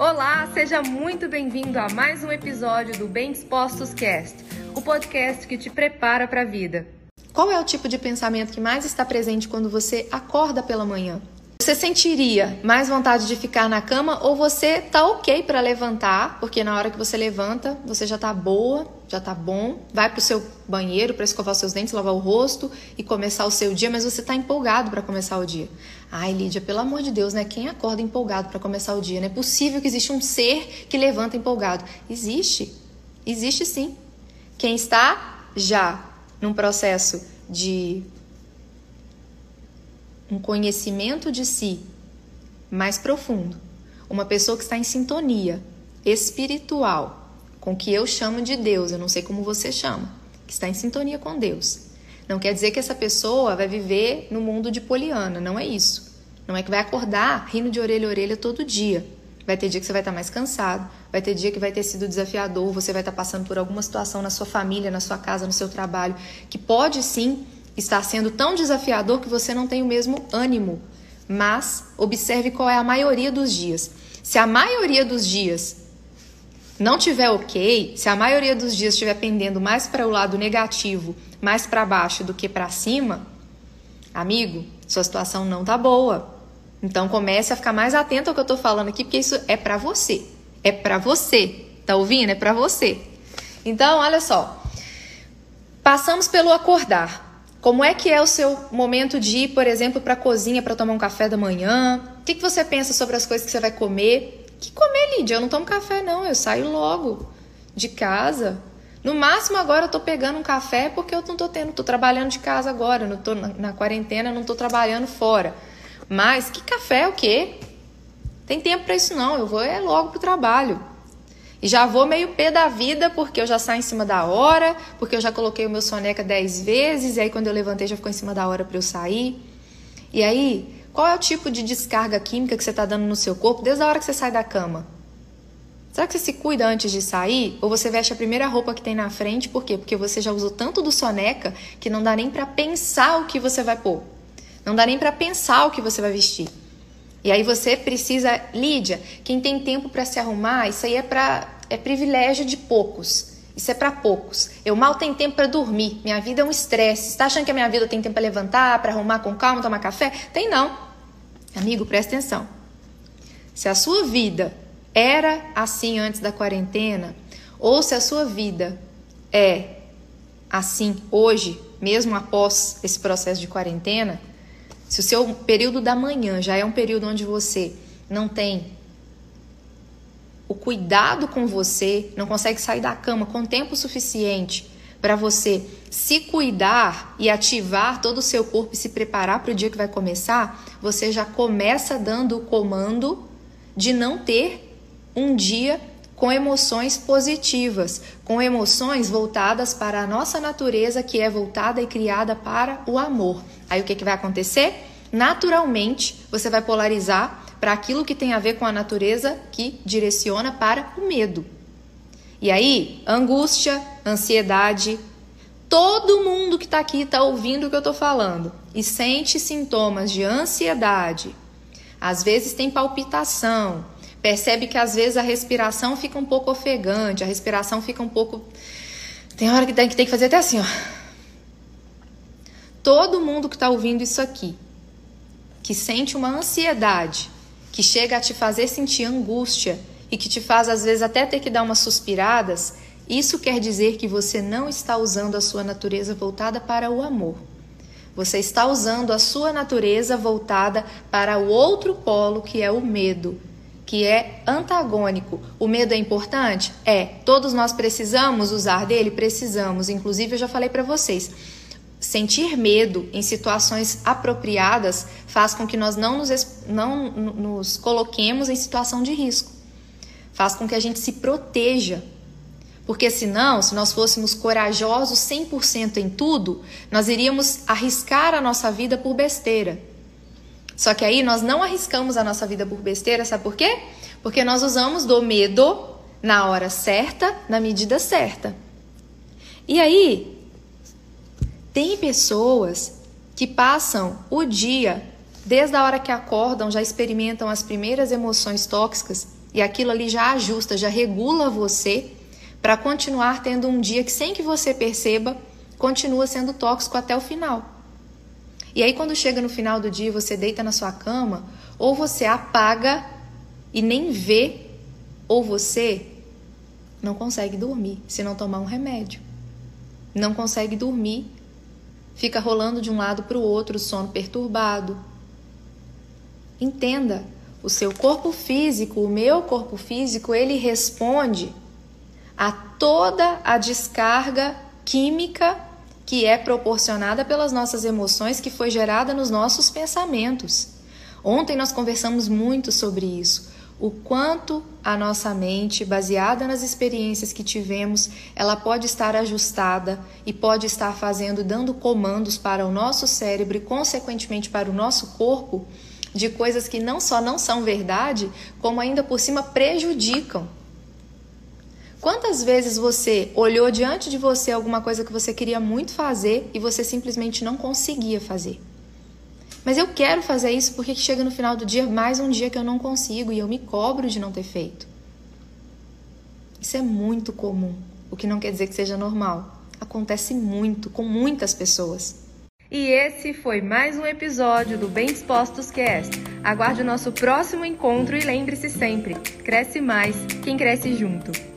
Olá, seja muito bem-vindo a mais um episódio do Bem Dispostos Cast, o podcast que te prepara para a vida. Qual é o tipo de pensamento que mais está presente quando você acorda pela manhã? Você sentiria mais vontade de ficar na cama ou você tá ok para levantar, porque na hora que você levanta, você já tá boa, já tá bom, vai pro seu banheiro para escovar os seus dentes, lavar o rosto e começar o seu dia, mas você tá empolgado para começar o dia. Ai, Lídia, pelo amor de Deus, né? Quem acorda empolgado para começar o dia? Não é possível que exista um ser que levanta empolgado. Existe. Existe sim. Quem está já num processo de um conhecimento de si mais profundo, uma pessoa que está em sintonia espiritual com o que eu chamo de Deus, eu não sei como você chama, que está em sintonia com Deus. Não quer dizer que essa pessoa vai viver no mundo de Poliana, não é isso. Não é que vai acordar rindo de orelha a orelha todo dia. Vai ter dia que você vai estar mais cansado, vai ter dia que vai ter sido desafiador, você vai estar passando por alguma situação na sua família, na sua casa, no seu trabalho, que pode sim está sendo tão desafiador que você não tem o mesmo ânimo. Mas observe qual é a maioria dos dias. Se a maioria dos dias não tiver ok, se a maioria dos dias estiver pendendo mais para o lado negativo, mais para baixo do que para cima, amigo, sua situação não tá boa. Então comece a ficar mais atento ao que eu tô falando aqui, porque isso é para você. É para você. Tá ouvindo? É para você. Então, olha só. Passamos pelo acordar. Como é que é o seu momento de ir, por exemplo, para a cozinha para tomar um café da manhã? O que, que você pensa sobre as coisas que você vai comer? Que comer, Lídia? Eu não tomo café, não. Eu saio logo de casa. No máximo, agora eu tô pegando um café porque eu não tô tendo, tô trabalhando de casa agora, não tô na, na quarentena, não tô trabalhando fora. Mas que café o quê? Tem tempo para isso não, eu vou é logo pro trabalho. E já vou meio pé da vida, porque eu já saio em cima da hora, porque eu já coloquei o meu soneca 10 vezes, e aí quando eu levantei já ficou em cima da hora para eu sair. E aí, qual é o tipo de descarga química que você está dando no seu corpo desde a hora que você sai da cama? Será que você se cuida antes de sair? Ou você veste a primeira roupa que tem na frente? Por quê? Porque você já usou tanto do soneca que não dá nem para pensar o que você vai pôr. Não dá nem para pensar o que você vai vestir. E aí você precisa, Lídia, quem tem tempo para se arrumar, isso aí é para é privilégio de poucos. Isso é para poucos. Eu mal tenho tempo para dormir. Minha vida é um estresse. Está achando que a minha vida tem tempo para levantar, para arrumar com calma, tomar café? Tem não. Amigo, presta atenção. Se a sua vida era assim antes da quarentena, ou se a sua vida é assim hoje, mesmo após esse processo de quarentena, se o seu período da manhã já é um período onde você não tem o cuidado com você, não consegue sair da cama com tempo suficiente para você se cuidar e ativar todo o seu corpo e se preparar para o dia que vai começar, você já começa dando o comando de não ter um dia com emoções positivas, com emoções voltadas para a nossa natureza, que é voltada e criada para o amor. Aí o que, que vai acontecer? Naturalmente, você vai polarizar para aquilo que tem a ver com a natureza que direciona para o medo. E aí, angústia, ansiedade, todo mundo que está aqui está ouvindo o que eu estou falando e sente sintomas de ansiedade. Às vezes tem palpitação, Percebe que às vezes a respiração fica um pouco ofegante, a respiração fica um pouco. Tem hora que tem que, fazer até assim, ó. Todo mundo que está ouvindo isso aqui, que sente uma ansiedade, que chega a te fazer sentir angústia e que te faz às vezes até ter que dar umas suspiradas, isso quer dizer que você não está usando a sua natureza voltada para o amor. Você está usando a sua natureza voltada para o outro polo, que é o medo, que é antagônico. O medo é importante? É. Todos nós precisamos usar dele? Precisamos. Inclusive, eu já falei para vocês. Sentir medo em situações apropriadas faz com que nós não nos, não nos coloquemos em situação de risco. Faz com que a gente se proteja. Porque senão, se nós fôssemos corajosos 100% em tudo, nós iríamos arriscar a nossa vida por besteira. Só que aí nós não arriscamos a nossa vida por besteira, sabe por quê? Porque nós usamos do medo na hora certa, na medida certa. E aí, tem pessoas que passam o dia, desde a hora que acordam, já experimentam as primeiras emoções tóxicas e aquilo ali já ajusta, já regula você para continuar tendo um dia que sem que você perceba, continua sendo tóxico até o final. E aí quando chega no final do dia, você deita na sua cama, ou você apaga e nem vê, ou você não consegue dormir se não tomar um remédio. Não consegue dormir, fica rolando de um lado para o outro, sono perturbado. Entenda, o seu corpo físico, o meu corpo físico, ele responde a toda a descarga química que é proporcionada pelas nossas emoções, que foi gerada nos nossos pensamentos. Ontem nós conversamos muito sobre isso. O quanto a nossa mente, baseada nas experiências que tivemos, ela pode estar ajustada e pode estar fazendo, dando comandos para o nosso cérebro e, consequentemente, para o nosso corpo de coisas que não só não são verdade, como ainda por cima prejudicam. Quantas vezes você olhou diante de você alguma coisa que você queria muito fazer e você simplesmente não conseguia fazer? Mas eu quero fazer isso porque chega no final do dia mais um dia que eu não consigo e eu me cobro de não ter feito. Isso é muito comum, o que não quer dizer que seja normal. Acontece muito com muitas pessoas. E esse foi mais um episódio do Bem Dispostos Cast. Aguarde o nosso próximo encontro e lembre-se sempre: cresce mais quem cresce junto.